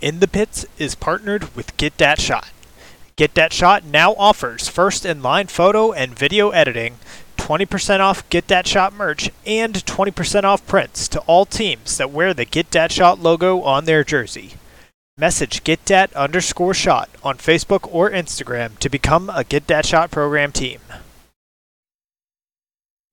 In the Pits is partnered with Get That Shot. Get That Shot now offers first in line photo and video editing, 20% off Get That Shot merch, and 20% off prints to all teams that wear the Get That Shot logo on their jersey. Message Get Dat underscore shot on Facebook or Instagram to become a Get That Shot program team.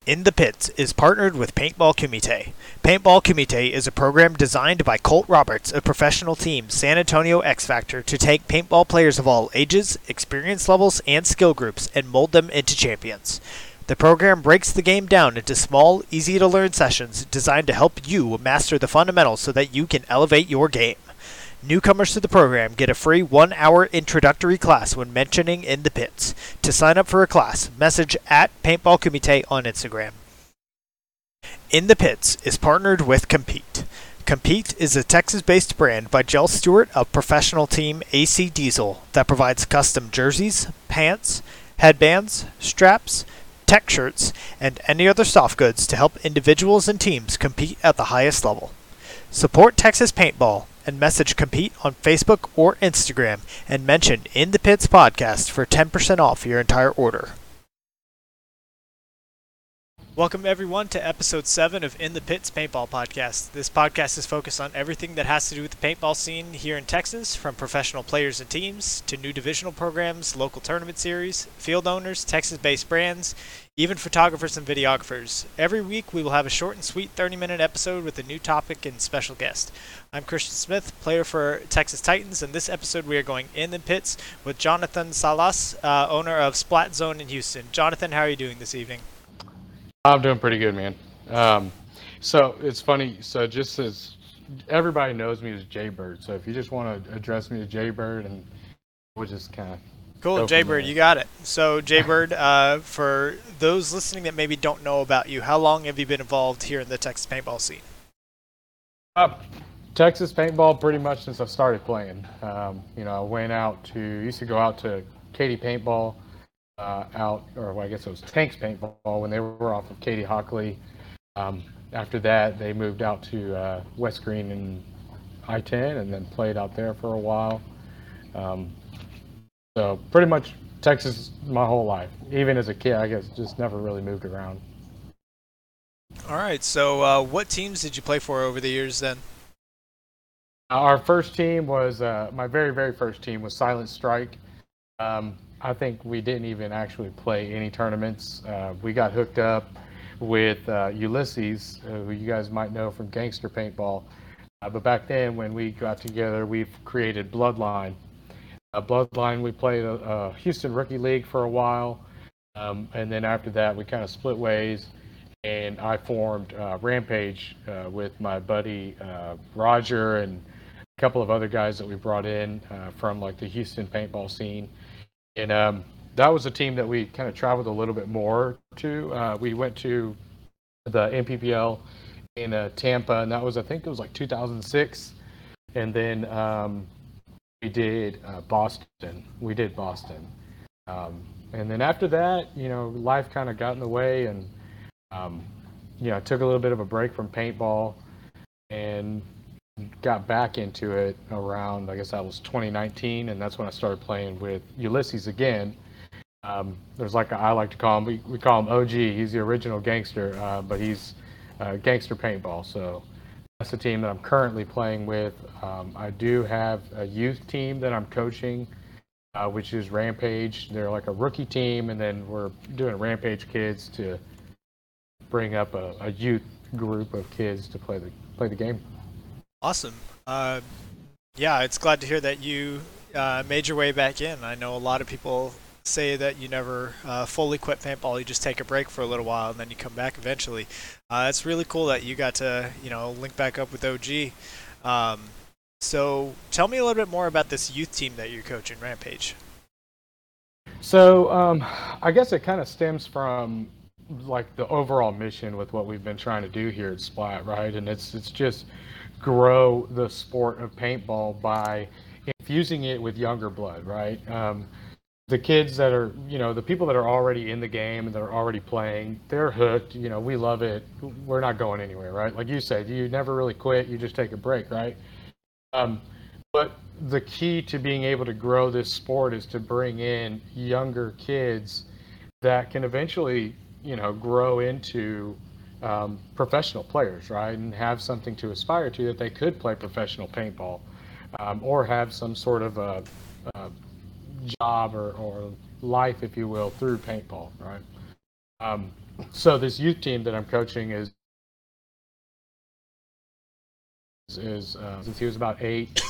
In the Pits is partnered with Paintball Kumite. Paintball Kumite is a program designed by Colt Roberts of professional team San Antonio X Factor to take paintball players of all ages, experience levels, and skill groups and mold them into champions. The program breaks the game down into small, easy to learn sessions designed to help you master the fundamentals so that you can elevate your game. Newcomers to the program get a free one hour introductory class when mentioning in the pits. To sign up for a class, message at Paintball Kumite on Instagram. In the Pits is partnered with Compete. Compete is a Texas based brand by Jell Stewart of professional team AC Diesel that provides custom jerseys, pants, headbands, straps, tech shirts, and any other soft goods to help individuals and teams compete at the highest level. Support Texas Paintball and message Compete on Facebook or Instagram and mention In the Pits podcast for 10% off your entire order. Welcome, everyone, to episode 7 of In the Pits Paintball Podcast. This podcast is focused on everything that has to do with the paintball scene here in Texas, from professional players and teams to new divisional programs, local tournament series, field owners, Texas based brands, even photographers and videographers. Every week, we will have a short and sweet 30 minute episode with a new topic and special guest. I'm Christian Smith, player for Texas Titans, and this episode we are going in the pits with Jonathan Salas, uh, owner of Splat Zone in Houston. Jonathan, how are you doing this evening? I'm doing pretty good, man. Um, so it's funny. So just as everybody knows me as Jaybird, so if you just want to address me as Jaybird, and we'll just kind of Cool, Jaybird, you got it. So, Jaybird, uh, for those listening that maybe don't know about you, how long have you been involved here in the Texas paintball scene? Uh, Texas paintball pretty much since I started playing. Um, you know, I went out to used to go out to Katy Paintball uh, out, or well, I guess it was Tanks Paintball when they were off of Katy Hockley. Um, after that, they moved out to uh, West Green and I-10, and then played out there for a while. Um, so pretty much Texas my whole life. Even as a kid, I guess just never really moved around. All right. So, uh, what teams did you play for over the years then? Our first team was uh, my very very first team was Silent Strike. Um, I think we didn't even actually play any tournaments. Uh, we got hooked up with uh, Ulysses, uh, who you guys might know from Gangster Paintball. Uh, but back then, when we got together, we created Bloodline. Uh, Bloodline, we played a, a, Houston Rookie League for a while. Um, and then after that, we kind of split ways. And I formed uh, Rampage with my buddy Roger and a couple of other guys that we brought in from like the Houston paintball scene and um, that was a team that we kind of traveled a little bit more to. Uh, we went to the NPPL in uh, Tampa, and that was I think it was like 2006, and then um, we did uh, Boston. We did Boston, um, and then after that, you know, life kind of got in the way, and um, you know, I took a little bit of a break from paintball, and got back into it around, I guess that was 2019, and that's when I started playing with Ulysses again. Um, there's like a, I like to call him, we, we call him OG. He's the original gangster, uh, but he's uh, gangster paintball. So that's the team that I'm currently playing with. Um, I do have a youth team that I'm coaching, uh, which is Rampage. They're like a rookie team, and then we're doing Rampage kids to bring up a, a youth group of kids to play the play the game. Awesome. Uh, yeah, it's glad to hear that you uh, made your way back in. I know a lot of people say that you never uh, fully quit paintball. You just take a break for a little while and then you come back eventually. Uh, it's really cool that you got to, you know, link back up with OG. Um, so tell me a little bit more about this youth team that you're coaching, Rampage. So um, I guess it kind of stems from like the overall mission with what we've been trying to do here at Splat, right? And it's it's just grow the sport of paintball by infusing it with younger blood, right? Um, the kids that are, you know, the people that are already in the game and that are already playing, they're hooked. You know, we love it. We're not going anywhere, right? Like you said, you never really quit. You just take a break, right? Um, but the key to being able to grow this sport is to bring in younger kids that can eventually, you know, grow into um, professional players, right, and have something to aspire to that they could play professional paintball um, or have some sort of a, a job or, or, life, if you will, through paintball, right? Um, so this youth team that I'm coaching is is uh, since he was about eight.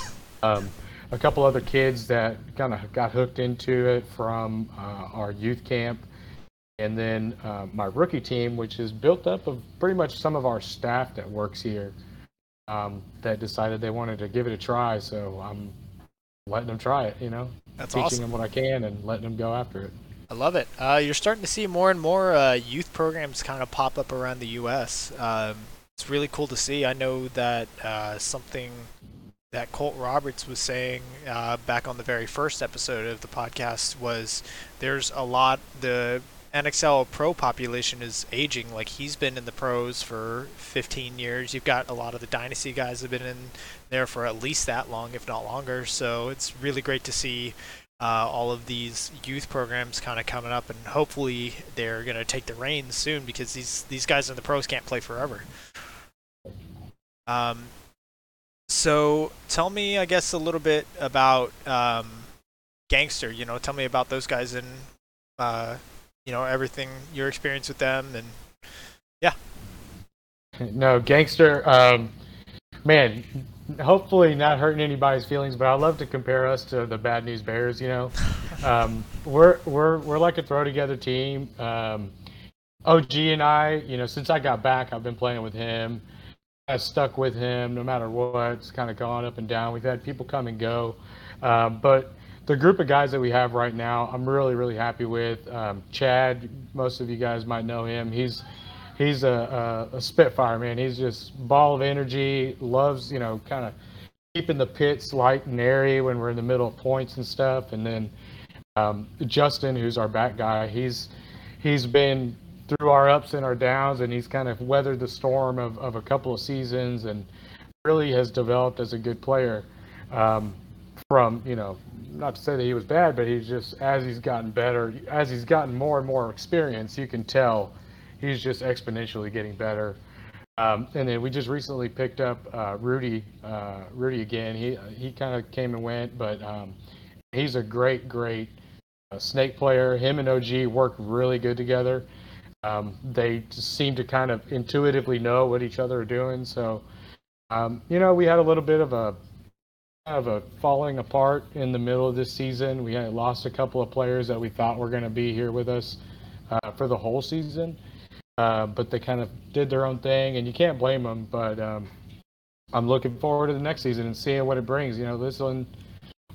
Um, a couple other kids that kind of got hooked into it from uh, our youth camp, and then uh, my rookie team, which is built up of pretty much some of our staff that works here, um, that decided they wanted to give it a try. So I'm letting them try it. You know, That's teaching awesome. them what I can and letting them go after it. I love it. Uh, you're starting to see more and more uh, youth programs kind of pop up around the U.S. Um, it's really cool to see. I know that uh, something that Colt Roberts was saying uh, back on the very first episode of the podcast was there's a lot the NXL pro population is aging. Like he's been in the pros for 15 years. You've got a lot of the dynasty guys have been in there for at least that long, if not longer. So it's really great to see uh, all of these youth programs kind of coming up, and hopefully they're going to take the reins soon because these these guys in the pros can't play forever. Um, so tell me, I guess, a little bit about um, Gangster. You know, tell me about those guys in uh, you know everything your experience with them, and yeah. No, Gangster. Um, man, hopefully not hurting anybody's feelings, but I love to compare us to the Bad News Bears. You know, um, we're we're we're like a throw together team. Um, OG and I, you know, since I got back, I've been playing with him. I stuck with him no matter what. It's kind of gone up and down. We've had people come and go, um, but the group of guys that we have right now, I'm really really happy with. Um, Chad, most of you guys might know him. He's he's a, a, a, spitfire man. He's just ball of energy. Loves you know kind of keeping the pits light and airy when we're in the middle of points and stuff. And then um, Justin, who's our back guy, he's he's been through our ups and our downs, and he's kind of weathered the storm of, of a couple of seasons and really has developed as a good player. Um, from you know, not to say that he was bad, but he's just as he's gotten better, as he's gotten more and more experience, you can tell he's just exponentially getting better. Um, and then we just recently picked up uh, Rudy. Uh, Rudy again. He he kind of came and went, but um, he's a great, great uh, snake player. Him and OG work really good together. Um, they seem to kind of intuitively know what each other are doing. So, um, you know, we had a little bit of a of a falling apart in the middle of this season. We lost a couple of players that we thought were going to be here with us uh, for the whole season. Uh, but they kind of did their own thing, and you can't blame them. But um, I'm looking forward to the next season and seeing what it brings. You know, this one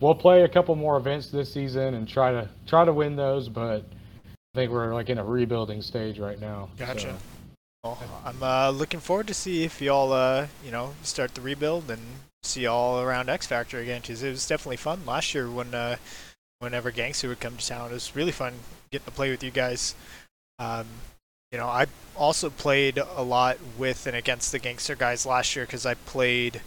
we'll play a couple more events this season and try to try to win those. But I think we're like in a rebuilding stage right now. Gotcha. So. Well, I'm uh, looking forward to see if y'all, uh, you know, start the rebuild and see y'all around X Factor again. Cause it was definitely fun last year when, uh, whenever Gangster would come to town. It was really fun getting to play with you guys. Um, you know, I also played a lot with and against the Gangster guys last year because I played.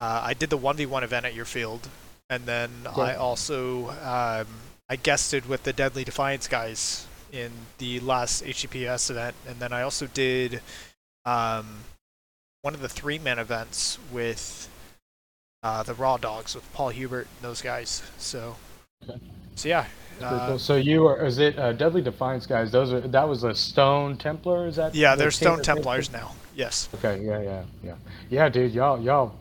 Uh, I did the one v one event at your field, and then Yeah. I also um, I guested with the Deadly Defiance guys in the last HTPS event, and then I also did um, one of the three man events with uh, the Raw Dogs with Paul Hubert and those guys. So, Okay. so yeah. Uh, cool. So you are? Is it uh, Deadly Defiance guys? Those are that was a Stone Templar. Is that? yeah, they're Stone Templars now. Yes. Okay. Yeah. Yeah. Yeah. Yeah, dude. Y'all y'all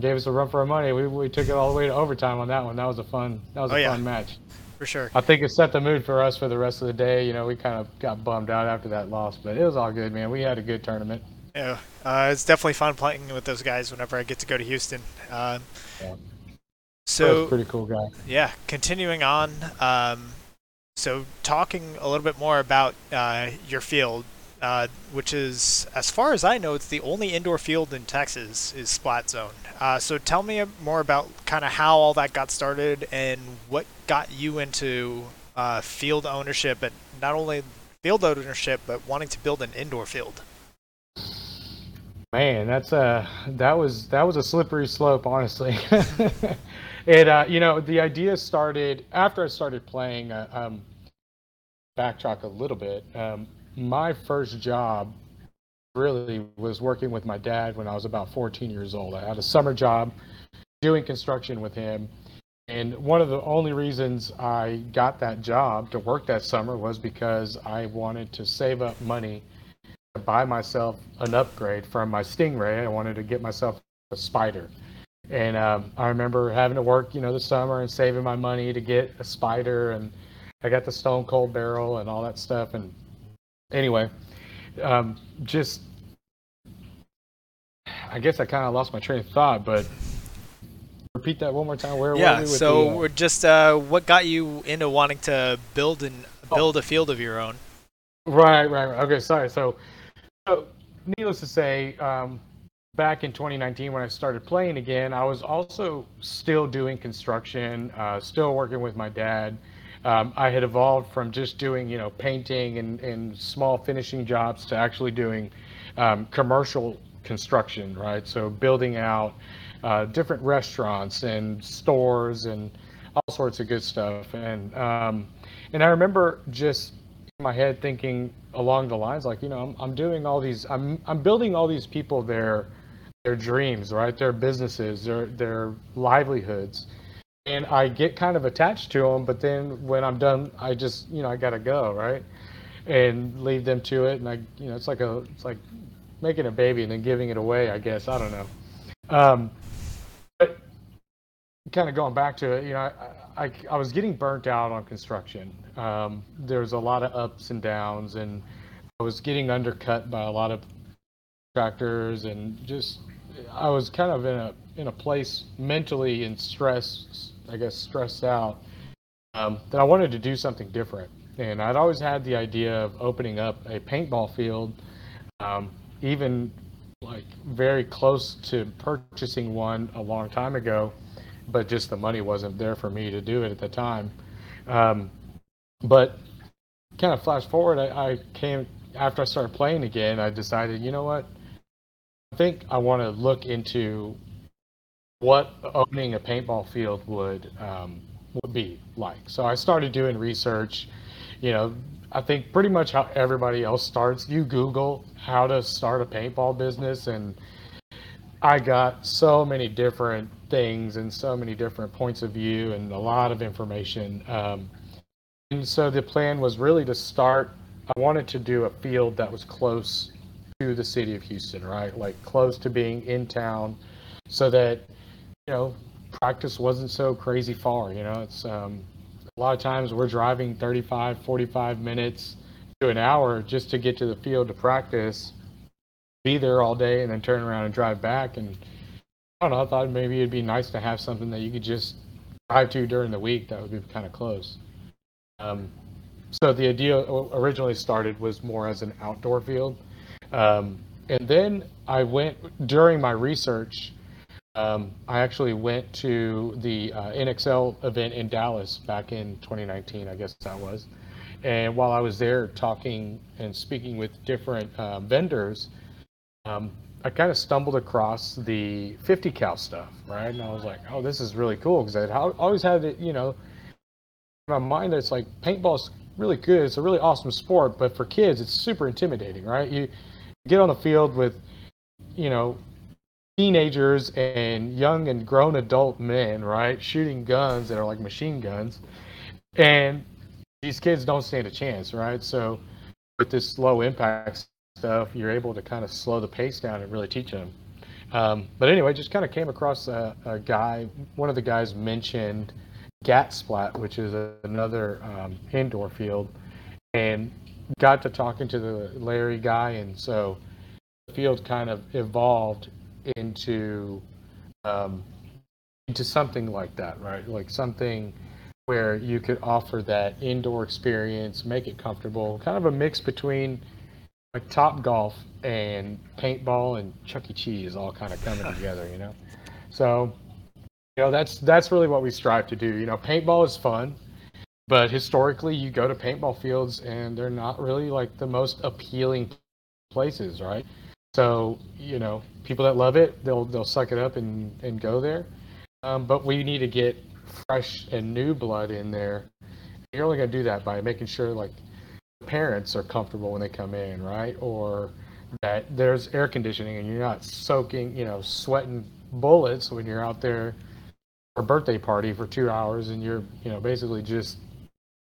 gave us a run for our money. We we took it all the way to overtime on that one. That was a fun. That was Oh, a yeah. fun match. For sure. I think it set the mood for us for the rest of the day. You know, we kind of got bummed out after that loss, but it was all good, man. We had a good tournament. Yeah, uh, it's definitely fun playing with those guys whenever I get to go to Houston. Um, Yeah. So pretty cool guy. yeah, continuing on. Um, so talking a little bit more about uh, your field, uh, which is, as far as I know, it's the only indoor field in Texas is Splat Zone. Uh, so tell me more about kind of how all that got started and what got you into uh, field ownership, and not only field ownership, but wanting to build an indoor field. Man, that's a that was that was a slippery slope, honestly. it uh, you know the idea started after I started playing. Uh, um, backtrack a little bit. Um, my first job really was working with my dad when I was about 14 years old. I had a summer job doing construction with him. And one of the only reasons I got that job to work that summer was because I wanted to save up money buy myself an upgrade from my Stingray. I wanted to get myself a Spider. And um, I remember having to work, you know, the summer and saving my money to get a Spider. And I got the Stone Cold barrel and all that stuff. And anyway, um, just I guess I kind of lost my train of thought, but repeat that one more time. Where yeah, were we? so the, uh... just uh, what got you into wanting to build and build oh. a field of your own? Right, right, right. Okay, sorry. So, so needless to say, um, back in 2019 when I started playing again, I was also still doing construction, uh, still working with my dad. Um, I had evolved from just doing, you know, painting and, and small finishing jobs to actually doing um, commercial construction, right? So building out uh, different restaurants and stores and all sorts of good stuff. And um, and I remember just my head thinking along the lines like, you know, I'm, I'm doing all these, I'm I'm building all these people their their dreams, right? Their businesses, their their livelihoods. And I get kind of attached to them, but then when I'm done, I just, you know, I gotta go, right? And leave them to it. And I, you know, it's like a, it's like making a baby and then giving it away. I guess I don't know. Um, but kind of going back to it, you know, I, I, I was getting burnt out on construction. Um, there was a lot of ups and downs, and I was getting undercut by a lot of tractors, and just I was kind of in a in a place mentally and stressed, I guess, stressed out, um, that I wanted to do something different. And I'd always had the idea of opening up a paintball field. Um, even like very close to purchasing one a long time ago, but just the money wasn't there for me to do it at the time. Um, but kind of flash forward, I, I, came after I started playing again. I decided, you know what? I think I want to look into what owning a paintball field would um, would be like. So I started doing research. You know, I think pretty much how everybody else starts. You Google how to start a paintball business, and I got so many different things and so many different points of view and a lot of information. Um, and so the plan was really to start. I wanted to do a field that was close to the city of Houston, right? Like close to being in town, so that you know practice wasn't so crazy far. You know, it's um, a lot of times we're driving 35, 45 minutes to an hour just to get to the field to practice, be there all day, and then turn around and drive back. And I don't know, I thought maybe it'd be nice to have something that you could just drive to during the week that would be kind of close. Um, so the idea originally started was more as an outdoor field. Um, and then I went during my research um, I actually went to the uh, NXL event in Dallas back in 2019, I guess that was. And while I was there talking and speaking with different uh, vendors, um, I kind of stumbled across the 50 cal stuff, right? And I was like, oh, this is really cool because I'd always had it, you know, my mind, it's like paintball's really good. It's a really awesome sport, but for kids, it's super intimidating, right? You get on the field with, you know, teenagers and young and grown adult men, right, shooting guns that are like machine guns, and these kids don't stand a chance, right? So with this low impact stuff, you're able to kind of slow the pace down and really teach them. Um, but anyway, just kind of came across a, a, guy. One of the guys mentioned Gatsplat, which is a, another um, indoor field, and got to talking to the Larry guy, and so the field kind of evolved into um, into something like that, right? Like something where you could offer that indoor experience, make it comfortable, kind of a mix between like Top Golf and paintball and Chuck E. Cheese all kind of coming together, you know. So, you know, that's that's really what we strive to do. You know, paintball is fun, but historically, you go to paintball fields and they're not really like the most appealing places, right? So you know, people that love it, they'll they'll suck it up and and go there. Um, but we need to get fresh and new blood in there. You're only gonna do that by making sure like parents are comfortable when they come in, right? Or that there's air conditioning and you're not soaking, you know, sweating bullets when you're out there a birthday party for two hours and you're, you know, basically just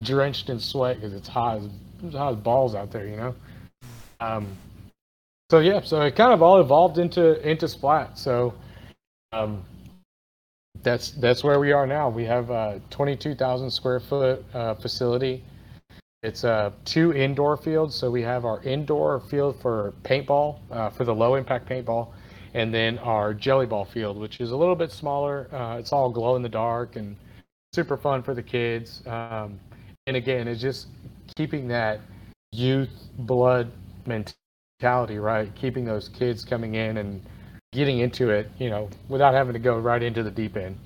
drenched in sweat because it's hot as, hot as balls out there, you know. Um, so yeah, so it kind of all evolved into into Splat. So um, that's that's where we are now. We have a 22,000 square foot uh, facility. It's uh, two indoor fields. So we have our indoor field for paintball, uh, for the low impact paintball, and then our jelly ball field, which is a little bit smaller. Uh, it's all glow in the dark and super fun for the kids. Um, and again, it's just keeping that youth blood mentality, right? Keeping those kids coming in and getting into it, you know, without having to go right into the deep end.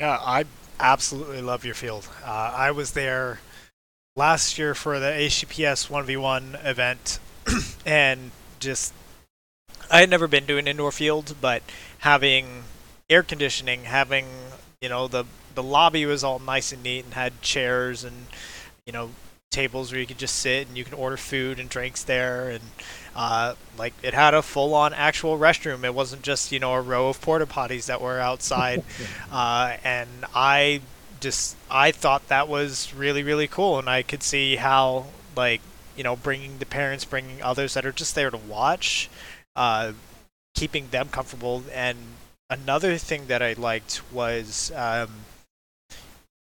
Yeah, I absolutely love your field. Uh, I was there last year for the HCPS 1v1 event and just I had never been to an indoor field, but having air conditioning, having you know the the lobby was all nice and neat and had chairs and you know tables where you could just sit and you can order food and drinks there and uh, like it had a full on actual restroom. It wasn't just you know a row of porta potties that were outside. Uh, and i just I thought that was really really cool, and I could see how like you know bringing the parents, bringing others that are just there to watch, uh, keeping them comfortable. And another thing that I liked was um,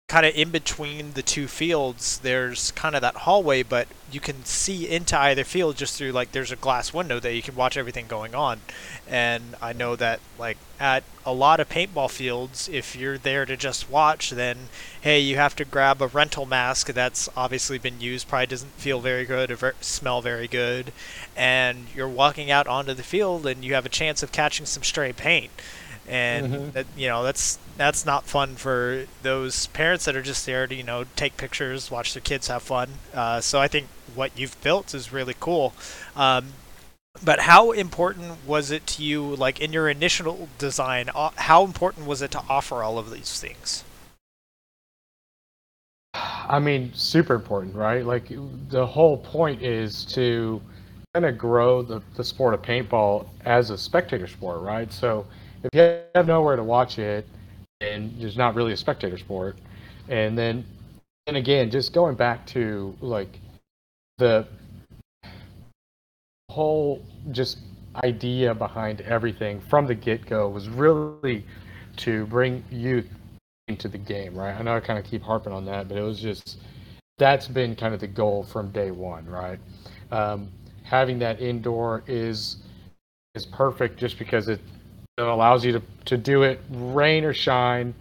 kind of in between the two fields there's kind of that hallway but you can see into either field just through like there's a glass window that you can watch everything going on. And i know that like at a lot of paintball fields if you're there to just watch then hey you have to grab a rental mask that's obviously been used probably doesn't feel very good or ver- smell very good and you're walking out onto the field and you have a chance of catching some stray paint and mm-hmm. that, you know that's that's not fun for those parents that are just there to you know take pictures, watch their kids have fun. Uh, so I think what you've built is really cool. Um, but how important was it to you, like in your initial design? Uh, how important was it to offer all of these things? I mean, super important, right? Like the whole point is to kind of grow the, the sport of paintball as a spectator sport, right? So if you have nowhere to watch it, and there's not really a spectator sport, and then and again, just going back to like the whole just idea behind everything from the get go was really to bring youth into the game, right? I know I kind of keep harping on that, but it was just that's been kind of the goal from day one, right? Um, having that indoor is is perfect just because it it allows you to, to do it rain or shine,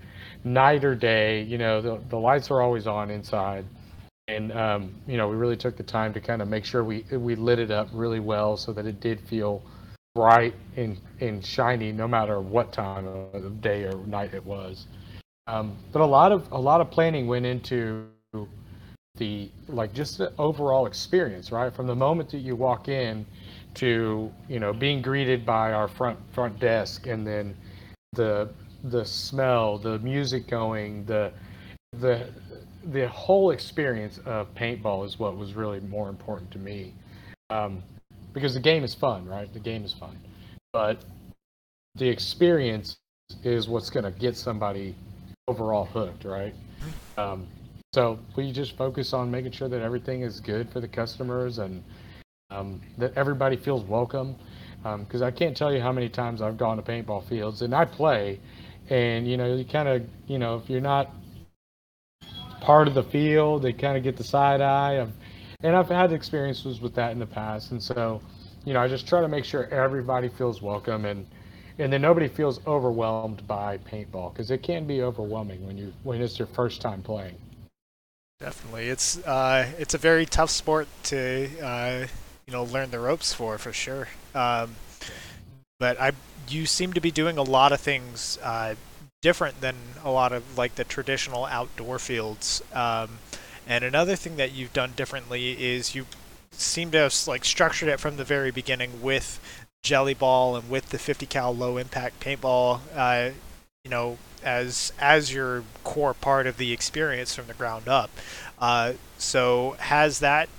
night or day. You know, the, the lights are always on inside. And, um, you know, we really took the time to kind of make sure we, we lit it up really well so that it did feel bright and, and shiny no matter what time of day or night it was. Um, but a lot of a lot of planning went into the like just the overall experience, right? From the moment that you walk in to you know being greeted by our front front desk and then the the smell the music going the the the whole experience of paintball is what was really more important to me. Um, because the game is fun right? The game is fun. But the experience is what's going to get somebody overall hooked right? Um, so we just focus on making sure that everything is good for the customers and um, that everybody feels welcome. Because um, I can't tell you how many times I've gone to paintball fields and I play, and you know, you kind of, you know, if you're not part of the field, they kind of get the side eye. Of, and I've had experiences with that in the past, and so, you know, I just try to make sure everybody feels welcome and and then nobody feels overwhelmed by paintball because it can be overwhelming when you when it's your first time playing. Definitely, it's uh, it's a very tough sport to uh, you know learn the ropes for for sure. Um, but I you seem to be doing a lot of things uh, different than a lot of like the traditional outdoor fields. Um, and another thing that you've done differently is you seem to have like structured it from the very beginning with jelly ball and with the 50 cal low impact paintball uh, you know as as your core part of the experience from the ground up uh, so has that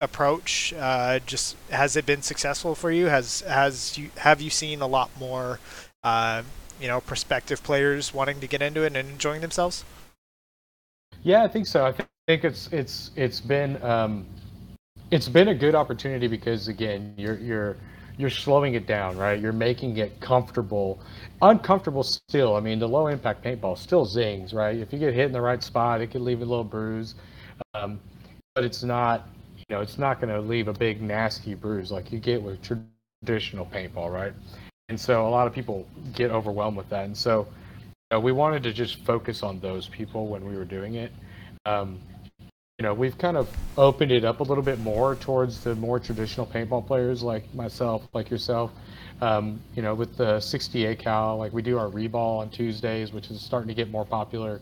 approach uh, just has it been successful for you? Has has you have you seen a lot more uh, you know prospective players wanting to get into it and enjoying themselves? Yeah i think so. I think it's it's it's been um, it's been a good opportunity because again you're you're you're slowing it down right? You're making it comfortable uncomfortable still. I mean the low impact paintball still zings right? If you get hit in the right spot it could leave a little bruise. Um, but it's not know, it's not going to leave a big nasty bruise like you get with traditional paintball, right? And so a lot of people get overwhelmed with that. And so you know, we wanted to just focus on those people when we were doing it. Um, you know, we've kind of opened it up a little bit more towards the more traditional paintball players like myself, like yourself. Um, you know, with the 68 cal, like we do our reball on Tuesdays, which is starting to get more popular,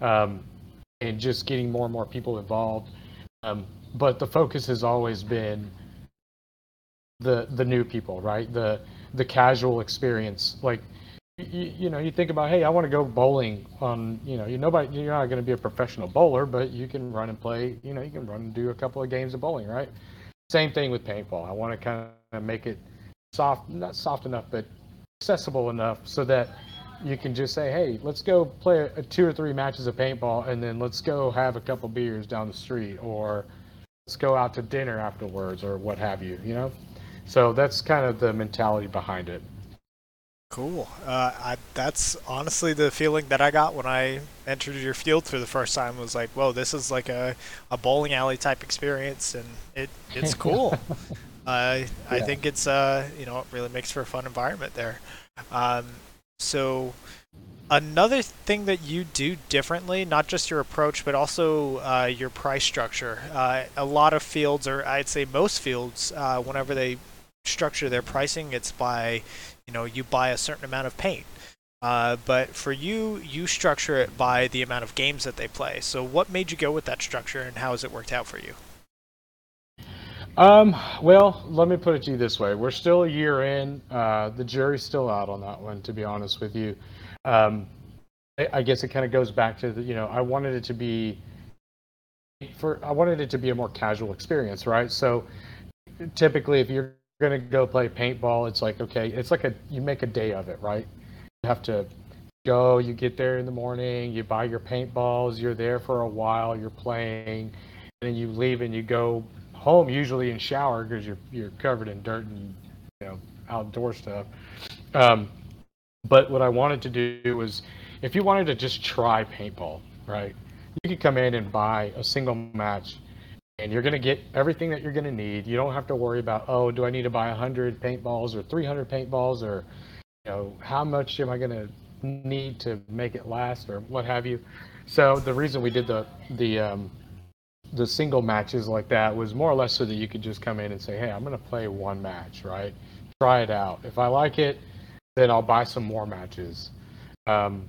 um, and just getting more and more people involved. Um, but the focus has always been the the new people, right? The the casual experience. Like you, you know, you think about, hey, I want to go bowling on, you know, you nobody, you're not going to be a professional bowler, but you can run and play. You know, you can run and do a couple of games of bowling, right? Same thing with paintball. I want to kind of make it soft, not soft enough, but accessible enough so that you can just say, hey, let's go play a, two or three matches of paintball, and then let's go have a couple beers down the street, or let's go out to dinner afterwards or what have you, you know? So that's kind of the mentality behind it. Cool. Uh, I, that's honestly the feeling that I got when I entered your field for the first time. Was like, whoa, this is like a, a bowling alley type experience, and it it's cool. uh, I yeah. think it's uh you know it really makes for a fun environment there. Um, so Another thing that you do differently, not just your approach, but also uh, your price structure. Uh, a lot of fields, or I'd say most fields, uh, whenever they structure their pricing, it's by, you know, you buy a certain amount of paint. Uh, but for you, you structure it by the amount of games that they play. So, what made you go with that structure, and how has it worked out for you? Um, well, let me put it to you this way: we're still a year in. Uh, the jury's still out on that one, to be honest with you. Um, I, I guess it kind of goes back to the, you know, I wanted it to be for I wanted it to be a more casual experience, right? So typically, if you're going to go play paintball, it's like okay, it's like a you make a day of it, right? You have to go, you get there in the morning, you buy your paintballs, you're there for a while, you're playing, and then you leave and you go home usually and shower because you're you're covered in dirt and you know outdoor stuff. Um, but what I wanted to do was, if you wanted to just try paintball, right, you could come in and buy a single match, and you're going to get everything that you're going to need. You don't have to worry about, oh, do I need to buy 100 paintballs or 300 paintballs or, you know, how much am I going to need to make it last or what have you. So the reason we did the the um, the single matches like that was more or less so that you could just come in and say, hey, I'm going to play one match, right? Try it out. If I like it, then I'll buy some more matches. Um,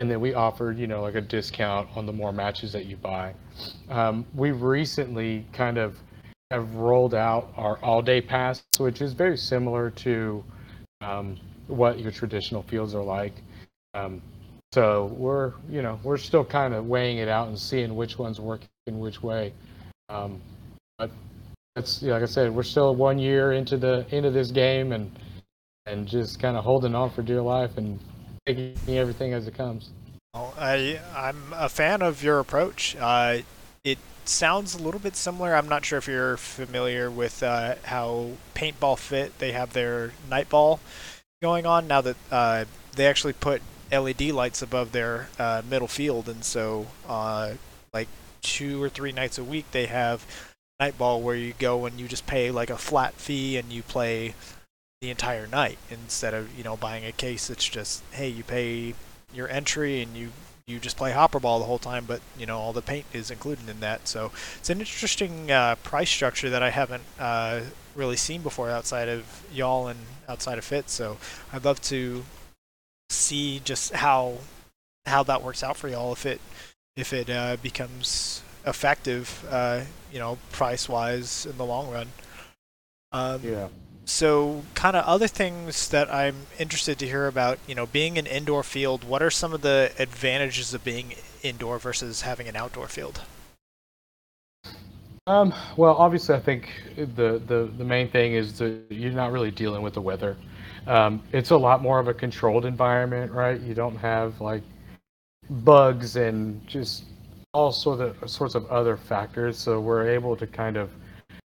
and then we offered, you know, like a discount on the more matches that you buy. Um, we recently kind of have rolled out our all-day pass, which is very similar to um, what your traditional fields are like. Um, so we're, you know, we're still kind of weighing it out and seeing which ones work in which way. Um, but that's, like I said, we're still one year into the end of this game, and and just kind of holding on for dear life and taking everything as it comes. Well, I I'm a fan of your approach. Uh, it sounds a little bit similar. I'm not sure if you're familiar with uh, how Paintball Fit they have their nightball going on now that uh, they actually put LED lights above their uh, middle field, and so uh, like two or three nights a week they have nightball where you go and you just pay like a flat fee and you play the entire night instead of you know buying a case it's just hey you pay your entry and you you just play hopper ball the whole time but you know all the paint is included in that so it's an interesting uh, price structure that i haven't uh, really seen before outside of y'all and outside of fit so i'd love to see just how how that works out for y'all if it if it uh, becomes effective, uh, you know, price wise in the long run. Um, Yeah. So, kind of other things that I'm interested to hear about, you know, being an indoor field, what are some of the advantages of being indoor versus having an outdoor field? Um, well, obviously, I think the, the, the main thing is that you're not really dealing with the weather. Um, it's a lot more of a controlled environment, right? You don't have like bugs and just all sort of sorts of other factors. So we're able to kind of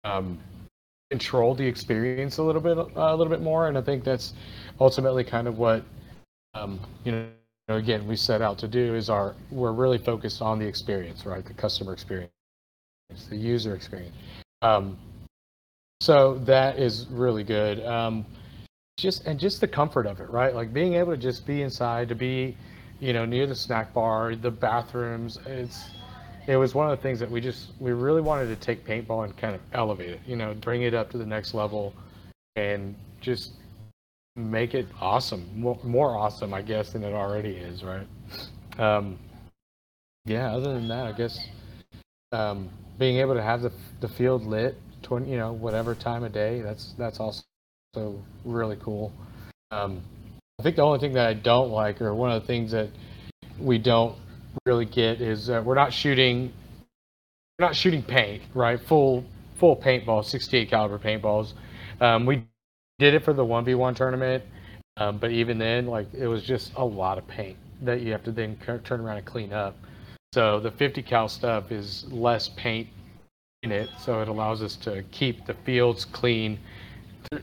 um, control the experience a little bit uh, a little bit more, and I think that's ultimately kind of what um, you know. Again, we set out to do is our we're really focused on the experience, right? The customer experience the user experience. Um, so that is really good. Um, just and just the comfort of it, right? Like being able to just be inside, to be, you know, near the snack bar, the bathrooms. It's it was one of the things that we just we really wanted to take paintball and kind of elevate it, you know, bring it up to the next level, and just make it awesome, more, more awesome, I guess, than it already is, right? Um, yeah. Other than that, I guess um, being able to have the, the field lit 20 you know whatever time of day that's that's also really cool um, i think the only thing that i don't like or one of the things that we don't really get is uh, we're not shooting we're not shooting paint right? Full full paintball 68 caliber paintballs. Um, we did it for the 1v1 tournament um, but even then like it was just a lot of paint that you have to then turn around and clean up. So the 50 cal stuff is less paint in it, so it allows us to keep the fields clean.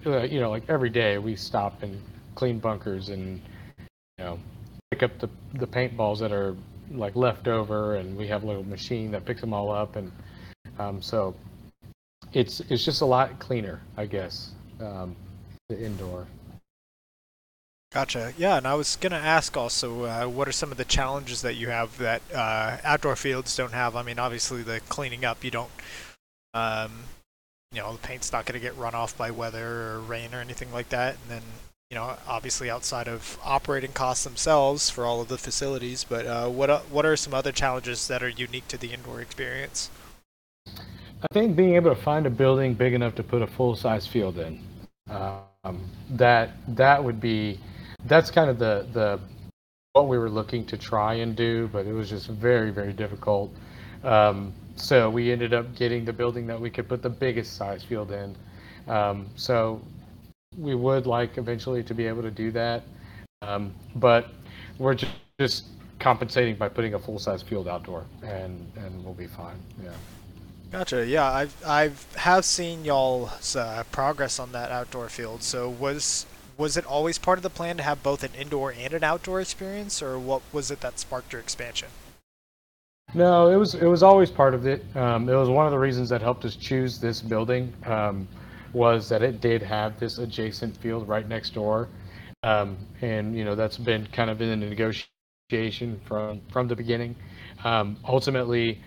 Uh, you know, like every day we stop and clean bunkers and you know pick up the the paintballs that are like left over, and we have a little machine that picks them all up, and um, so it's it's just a lot cleaner, I guess, um, the indoor. Gotcha. Yeah, and I was gonna ask also, uh, what are some of the challenges that you have that uh, outdoor fields don't have? I mean, obviously the cleaning up, you don't, um, you know, the paint's not gonna get run off by weather or rain or anything like that. And then, you know, obviously outside of operating costs themselves for all of the facilities, but uh, what uh, what are some other challenges that are unique to the indoor experience? I think being able to find a building big enough to put a full size field in, um, that that would be that's kind of the the what we were looking to try and do, but it was just very very difficult. Um, so we ended up getting the building that we could put the biggest size field in. Um, so we would like eventually to be able to do that, um, but we're just, just compensating by putting a full size field outdoor, and and we'll be fine. Yeah. Gotcha. Yeah, I've I've have seen y'all's uh, progress on that outdoor field. So was was it always part of the plan to have both an indoor and an outdoor experience, or what was it that sparked your expansion? No, it was it was always part of it. Um, it was one of the reasons that helped us choose this building um, was that it did have this adjacent field right next door, um, and you know that's been kind of in the negotiation from from the beginning. Um, ultimately,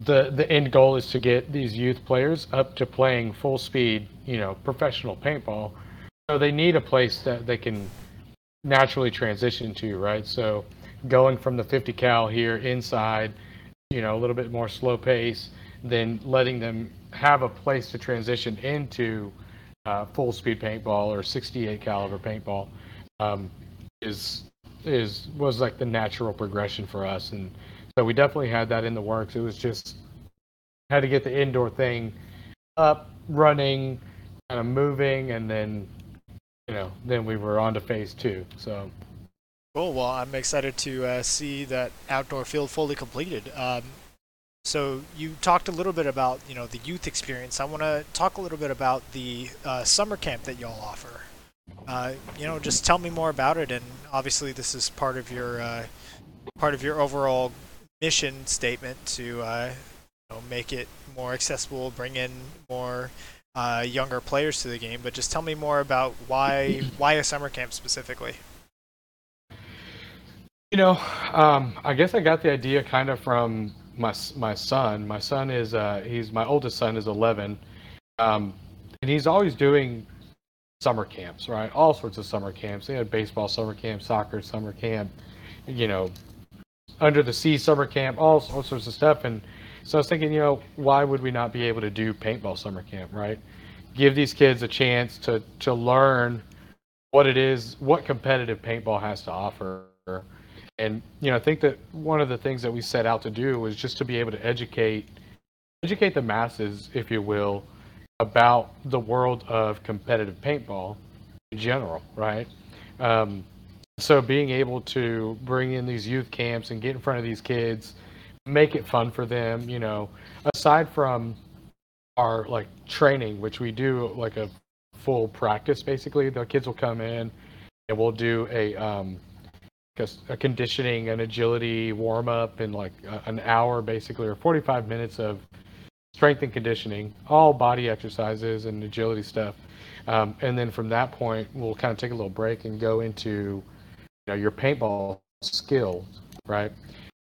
the the end goal is to get these youth players up to playing full speed, you know, professional paintball. So they need a place that they can naturally transition to, right? So going from the 50 cal here inside, you know, a little bit more slow pace, then letting them have a place to transition into uh, full speed paintball or 68 caliber paintball um, is is was like the natural progression for us, and so we definitely had that in the works. It was just had to get the indoor thing up, running, kind of moving, and then you know then we were on to phase two. So Cool. Well, I'm excited to uh, see that outdoor field fully completed. Um, so you talked a little bit about you know the youth experience. I want to talk a little bit about the uh, summer camp that y'all offer. Uh, you know, just tell me more about it. And obviously, this is part of your uh, part of your overall mission statement to uh, you know, make it more accessible, bring in more uh, younger players to the game. But just tell me more about why why a summer camp specifically. You know, um, I guess I got the idea kind of from my my son. My son is uh, he's my oldest son is 11, um, and he's always doing summer camps, right? All sorts of summer camps. They had baseball summer camp, soccer summer camp, you know, under the sea summer camp, all, all sorts of stuff. And so I was thinking, you know, why would we not be able to do paintball summer camp, right? Give these kids a chance to to learn what it is, what competitive paintball has to offer. And you know, I think that one of the things that we set out to do was just to be able to educate educate the masses, if you will, about the world of competitive paintball in general, right? Um, so being able to bring in these youth camps and get in front of these kids, make it fun for them, you know, aside from our like training, which we do like a full practice basically. The kids will come in and we'll do a um, a conditioning and agility warm up in like an hour basically or 45 minutes of strength and conditioning, all body exercises and agility stuff. Um, and then from that point, we'll kind of take a little break and go into you know your paintball skills, right?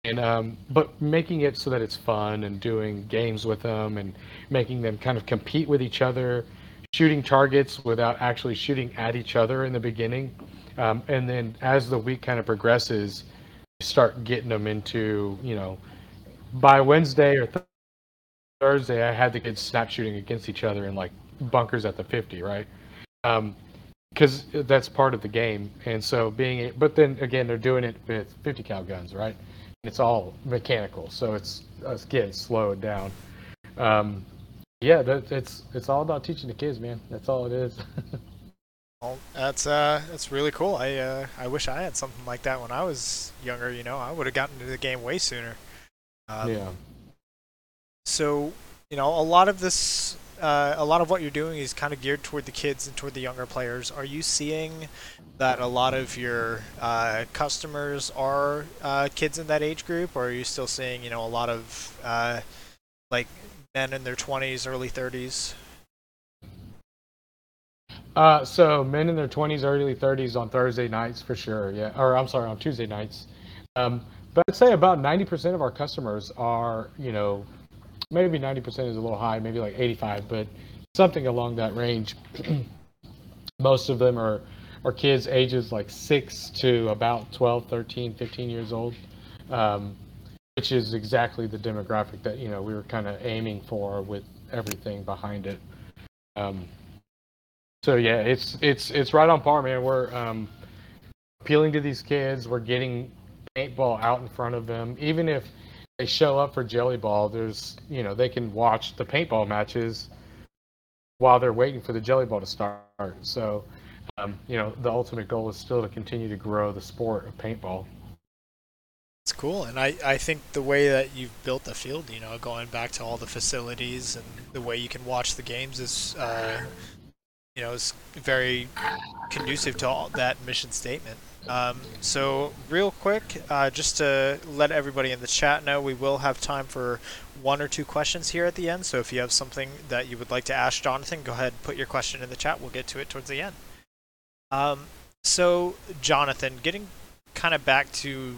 And um, but making it so that it's fun and doing games with them and making them kind of compete with each other, shooting targets without actually shooting at each other in the beginning, um, and then as the week kind of progresses, start getting them into you know by Wednesday or th- Thursday, I had the kids snap shooting against each other in like bunkers at the 50, right? Because um, that's part of the game. And so being, but then again, they're doing it with 50 cal guns, right? It's all mechanical, so it's again slowed down. Um, yeah, that, it's it's all about teaching the kids, man. That's all it is. well, that's uh, that's really cool. I uh, I wish I had something like that when I was younger. You know, I would have gotten into the game way sooner. Um, yeah. So, you know, a lot of this, uh, a lot of what you're doing is kind of geared toward the kids and toward the younger players. Are you seeing that a lot of your uh, customers are uh, kids in that age group, or are you still seeing, you know, a lot of uh, like men in their 20s, early 30s? Uh, so men in their 20s, early 30s on Thursday nights for sure. Yeah, or I'm sorry, on Tuesday nights. Um, but I'd say about 90% of our customers are, you know, maybe 90% is a little high, maybe like 85, but something along that range. Most of them are, are kids ages like 6 to about 12, 13, 15 years old, um, which is exactly the demographic that, you know, we were kind of aiming for with everything behind it. Um, so yeah, it's it's it's right on par, man. We're um, appealing to these kids. We're getting paintball out in front of them, even if they show up for Jelly Ball, there's you know they can watch the paintball matches while they're waiting for the Jelly Ball to start. So, um, you know, the ultimate goal is still to continue to grow the sport of paintball. It's cool, and I, I think the way that you've built the field, you know, going back to all the facilities and the way you can watch the games is, uh, you know, is very conducive to all that mission statement. Um, so real quick, uh, just to let everybody in the chat know, we will have time for one or two questions here at the end. So if you have something that you would like to ask Jonathan, go ahead and put your question in the chat. We'll get to it towards the end. Um, so Jonathan, getting kind of back to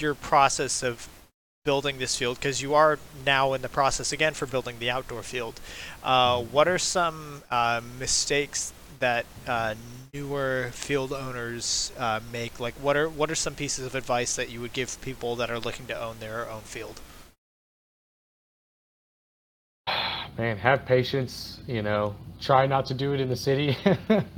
your process of building this field, because you are now in the process again for building the outdoor field. Uh, what are some uh, mistakes that uh, newer field owners uh, make? Like, what are what are some pieces of advice that you would give people that are looking to own their own field? Man, have patience. You know, try not to do it in the city.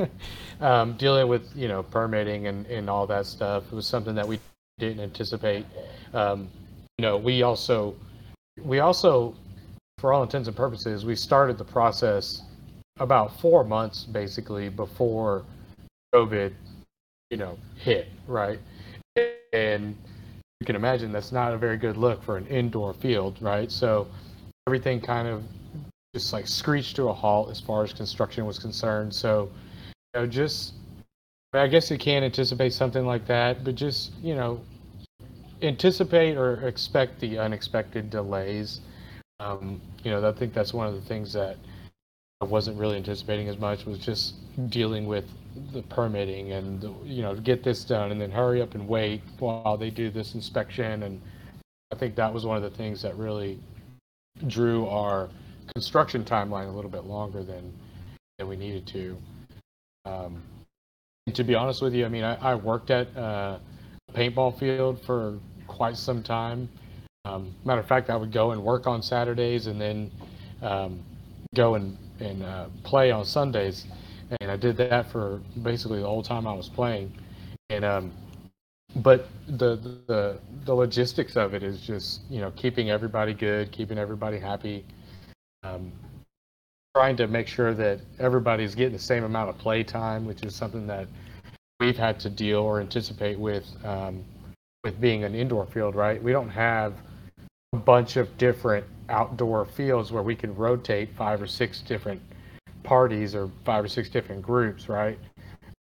um, dealing with you know permitting and and all that stuff it was something that we didn't anticipate. Um, you know, we also we also, for all intents and purposes, we started the process about four months basically before COVID, you know, hit, right? And you can imagine that's not a very good look for an indoor field, right? So everything kind of just like screeched to a halt as far as construction was concerned. So, you know, just I guess you can't anticipate something like that, but just, you know, anticipate or expect the unexpected delays. Um, you know, I think that's one of the things that I wasn't really anticipating as much was just dealing with the permitting and you know get this done and then hurry up and wait while they do this inspection and I think that was one of the things that really drew our construction timeline a little bit longer than than we needed to. Um, to be honest with you, I mean I, I worked at uh, a paintball field for quite some time. Um, matter of fact, I would go and work on Saturdays and then um, go and, and uh, play on Sundays. And I did that for basically the whole time I was playing. And um, but the, the the logistics of it is just you know keeping everybody good, keeping everybody happy, um, trying to make sure that everybody's getting the same amount of play time, which is something that we've had to deal or anticipate with um, with being an indoor field. Right, we don't have a bunch of different outdoor fields where we can rotate five or six different parties or five or six different groups. Right,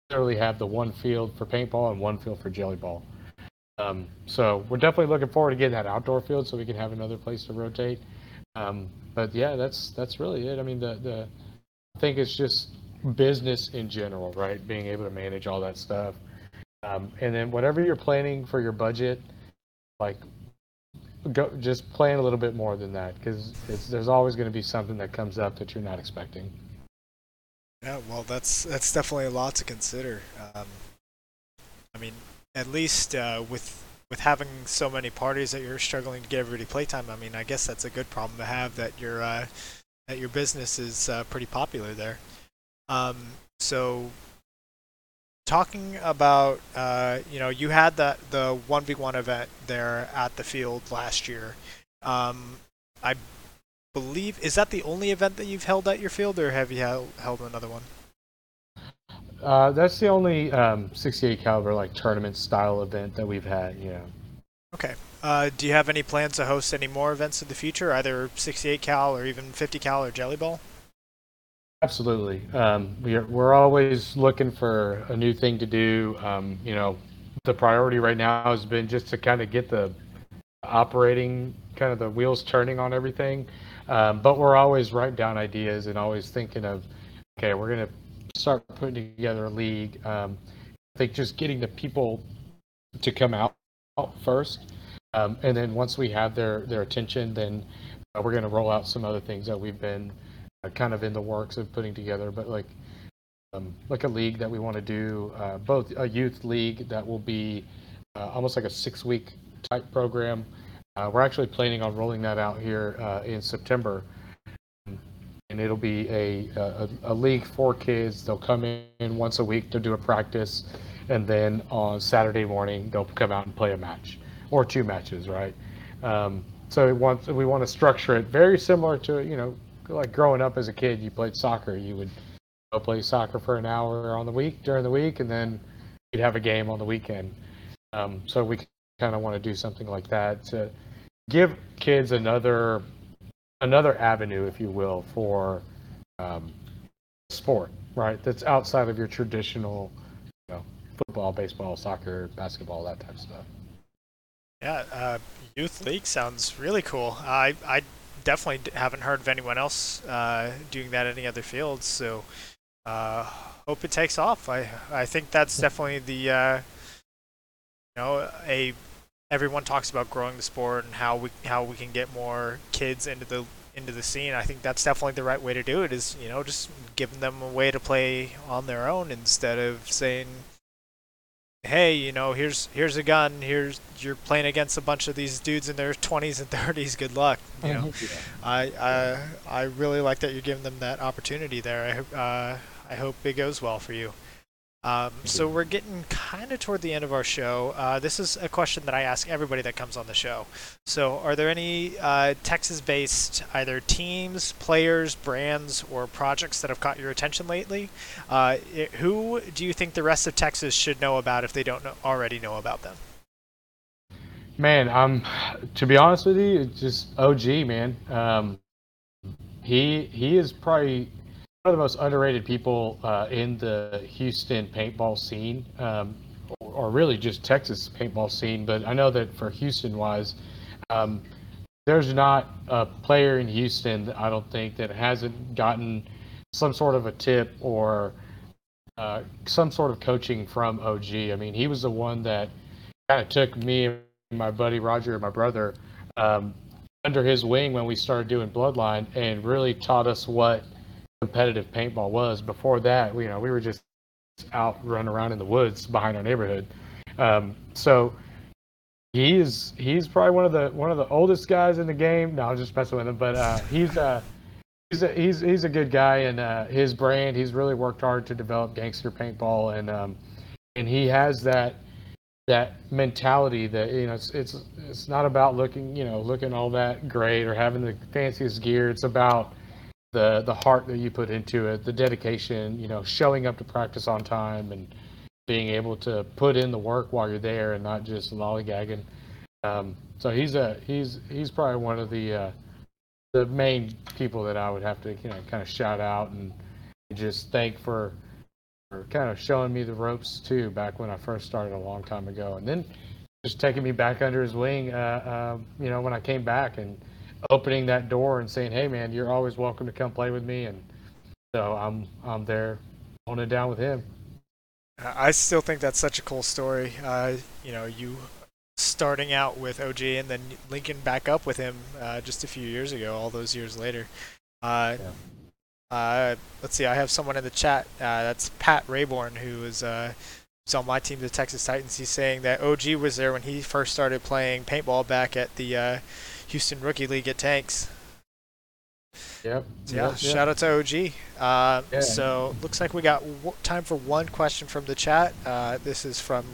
necessarily have the one field for paintball and one field for jelly ball. Um, so we're definitely looking forward to getting that outdoor field so we can have another place to rotate. Um, but yeah, that's that's really it. I mean, the the I think it's just business in general, right? Being able to manage all that stuff, um, and then whatever you're planning for your budget, like go just plan a little bit more than that because there's always going to be something that comes up that you're not expecting. Yeah, well, that's that's definitely a lot to consider. Um, I mean, at least uh, with with having so many parties that you're struggling to get everybody playtime. I mean, I guess that's a good problem to have that your uh, that your business is uh, pretty popular there. Um, so, talking about uh, you know, you had that the one v one event there at the field last year. Um, I believe is that the only event that you've held at your field, or have you held another one? Uh, that's the only um, 68 caliber like tournament style event that we've had. Yeah. Okay. Uh, do you have any plans to host any more events in the future, either 68 cal or even 50 cal or Jelly Ball? Absolutely. Um, we're we're always looking for a new thing to do. Um, you know, the priority right now has been just to kind of get the operating kind of the wheels turning on everything. Um, but we're always writing down ideas and always thinking of, okay, we're going to start putting together a league. Um, I think just getting the people to come out, out first. Um, and then once we have their, their attention, then uh, we're going to roll out some other things that we've been uh, kind of in the works of putting together. But like, um, like a league that we want to do, uh, both a youth league that will be uh, almost like a six week type program uh, we're actually planning on rolling that out here uh, in September, and it'll be a, a, a league for kids. They'll come in once a week to do a practice, and then on Saturday morning they'll come out and play a match or two matches, right? Um, so we want we want to structure it very similar to you know like growing up as a kid, you played soccer. You would go play soccer for an hour on the week during the week, and then you'd have a game on the weekend. Um, so we kind of want to do something like that to give kids another another avenue, if you will, for um, sport, right? That's outside of your traditional, you know, football, baseball, soccer, basketball, that type of stuff. Yeah, uh, youth league sounds really cool. I I definitely haven't heard of anyone else uh, doing that in any other fields. So uh, hope it takes off. I I think that's definitely the uh, you know a everyone talks about growing the sport and how we how we can get more kids into the into the scene. I think that's definitely the right way to do it. Is you know just giving them a way to play on their own instead of saying, "Hey, you know, here's here's a gun. Here's you're playing against a bunch of these dudes in their 20s and 30s. Good luck." You know, yeah. I I I really like that you're giving them that opportunity there. I uh, I hope it goes well for you. Um, so we're getting kind of toward the end of our show. Uh, this is a question that I ask everybody that comes on the show. So, are there any uh, Texas-based either teams, players, brands, or projects that have caught your attention lately? Uh, it, who do you think the rest of Texas should know about if they don't know, already know about them? Man, um, to be honest with you, it's just OG, man. Um, he he is probably of the most underrated people uh, in the Houston paintball scene, um, or really just Texas paintball scene. But I know that for Houston wise, um, there's not a player in Houston, that I don't think, that hasn't gotten some sort of a tip or uh, some sort of coaching from OG. I mean, he was the one that kind of took me and my buddy Roger and my brother um, under his wing when we started doing Bloodline and really taught us what – competitive paintball was. Before that, you know, we were just out running around in the woods behind our neighborhood. Um, so He is he's probably one of the one of the oldest guys in the game. No, I'm just messing with him, but uh, he's uh he's a, he's he's a good guy, and uh, his brand. He's really worked hard to develop gangster paintball, and um, and he has that that mentality that you know it's it's it's not about looking you know looking all that great or having the fanciest gear. It's about the the heart that you put into it, the dedication, you know, showing up to practice on time and being able to put in the work while you're there and not just lollygagging. Um, so he's a he's he's probably one of the uh, the main people that I would have to you know kind of shout out and just thank for for kind of showing me the ropes too back when I first started a long time ago, and then just taking me back under his wing, uh, uh, you know, when I came back and opening that door and saying, "Hey, man, you're always welcome to come play with me," and so I'm I'm there, holding it down with him. I still think that's such a cool story. Uh, you know, you starting out with OG and then linking back up with him uh, just a few years ago, all those years later. Uh, yeah. Uh, let's see, I have someone in the chat. Uh, that's Pat Rayborn, who is uh, on my team, the Texas Titans. He's saying that OG was there when he first started playing paintball back at the Houston Rookie League at Tanks. Yep. Yeah, yep, shout out to OG. Uh, yeah. So looks like we got time for one question from the chat. Uh, this is from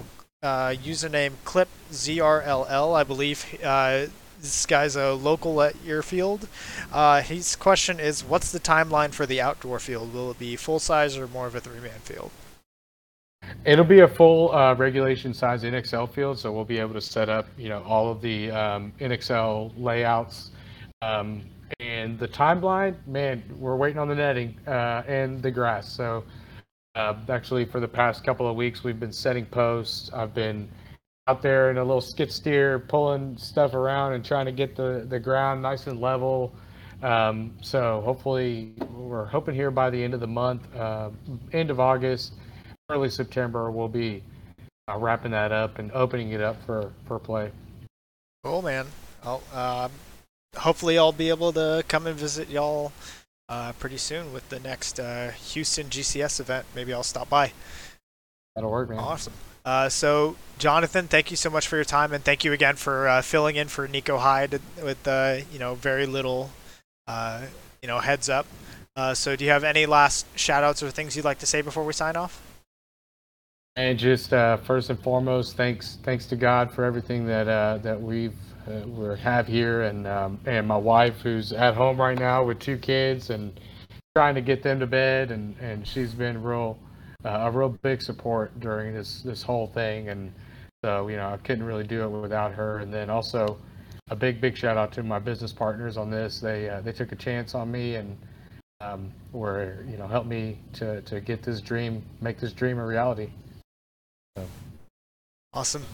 uh, username Clip ZRLL, I believe. Uh, this guy's a local at your field. Uh, his question is, what's the timeline for the outdoor field? Will it be full size or more of a three-man field? It'll be a full uh, regulation size NXL field, so we'll be able to set up, you know, all of the um, NXL layouts. Um, and the timeline, man, we're waiting on the netting uh, and the grass. So uh, actually, for the past couple of weeks, we've been setting posts. I've been out there in a little skid steer, pulling stuff around and trying to get the, the ground nice and level. Um, so hopefully, we're hoping here by the end of the month, uh, end of August, early September, we'll be uh, wrapping that up and opening it up for, for play. Cool, man. I'll, uh, hopefully, I'll be able to come and visit y'all uh, pretty soon with the next uh, Houston GCS event. Maybe I'll stop by. That'll work, man. Awesome. Uh, so, Jonathan, thank you so much for your time, and thank you again for uh, filling in for Nico Hyde with uh, you know very little uh, you know heads up. Uh, so, do you have any last shout outs or things you'd like to say before we sign off? And just uh, first and foremost, thanks thanks to God for everything that that we've we have here, and um, and my wife who's at home right now with two kids and trying to get them to bed, and and she's been real uh, a real big support during this this whole thing, and so you know I couldn't really do it without her. And then also a big big shout out to my business partners on this. They uh, they took a chance on me and um, were you know helped me to to get this dream make this dream a reality. So. Awesome.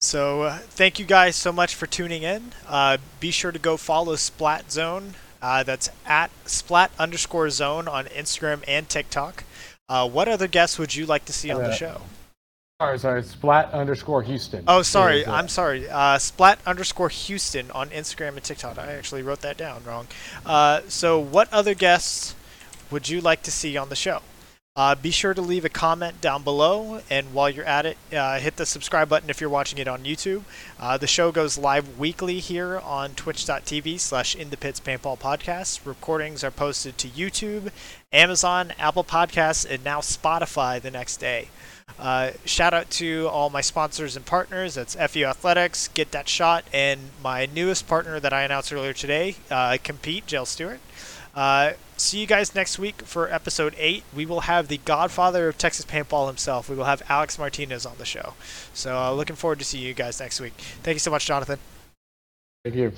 So uh, thank you guys so much for tuning in. Uh, be sure to go follow Splat Zone. Uh, that's at splat underscore zone on Instagram and TikTok. Uh, what other guests would you like to see on the uh, show? Sorry, sorry, Splat underscore Houston. Oh, sorry, I'm sorry. Uh, Splat underscore Houston on Instagram and TikTok. I actually wrote that down wrong. Uh, so, what other guests would you like to see on the show? Uh, be sure to leave a comment down below, and while you're at it, uh, hit the subscribe button if you're watching it on YouTube. Uh, the show goes live weekly here on twitch.tv slash In the Pits Paintball Podcast. Recordings are posted to YouTube, Amazon, Apple Podcasts, and now Spotify the next day. Uh, shout out to all my sponsors and partners. That's FU Athletics, Get That Shot, and my newest partner that I announced earlier today, uh, Compete, Jill Stewart. Uh, see you guys next week for episode 8. We will have the godfather of Texas paintball himself. We will have Alex Martinez on the show. So uh, looking forward to seeing you guys next week. Thank you so much, Jonathan. Thank you.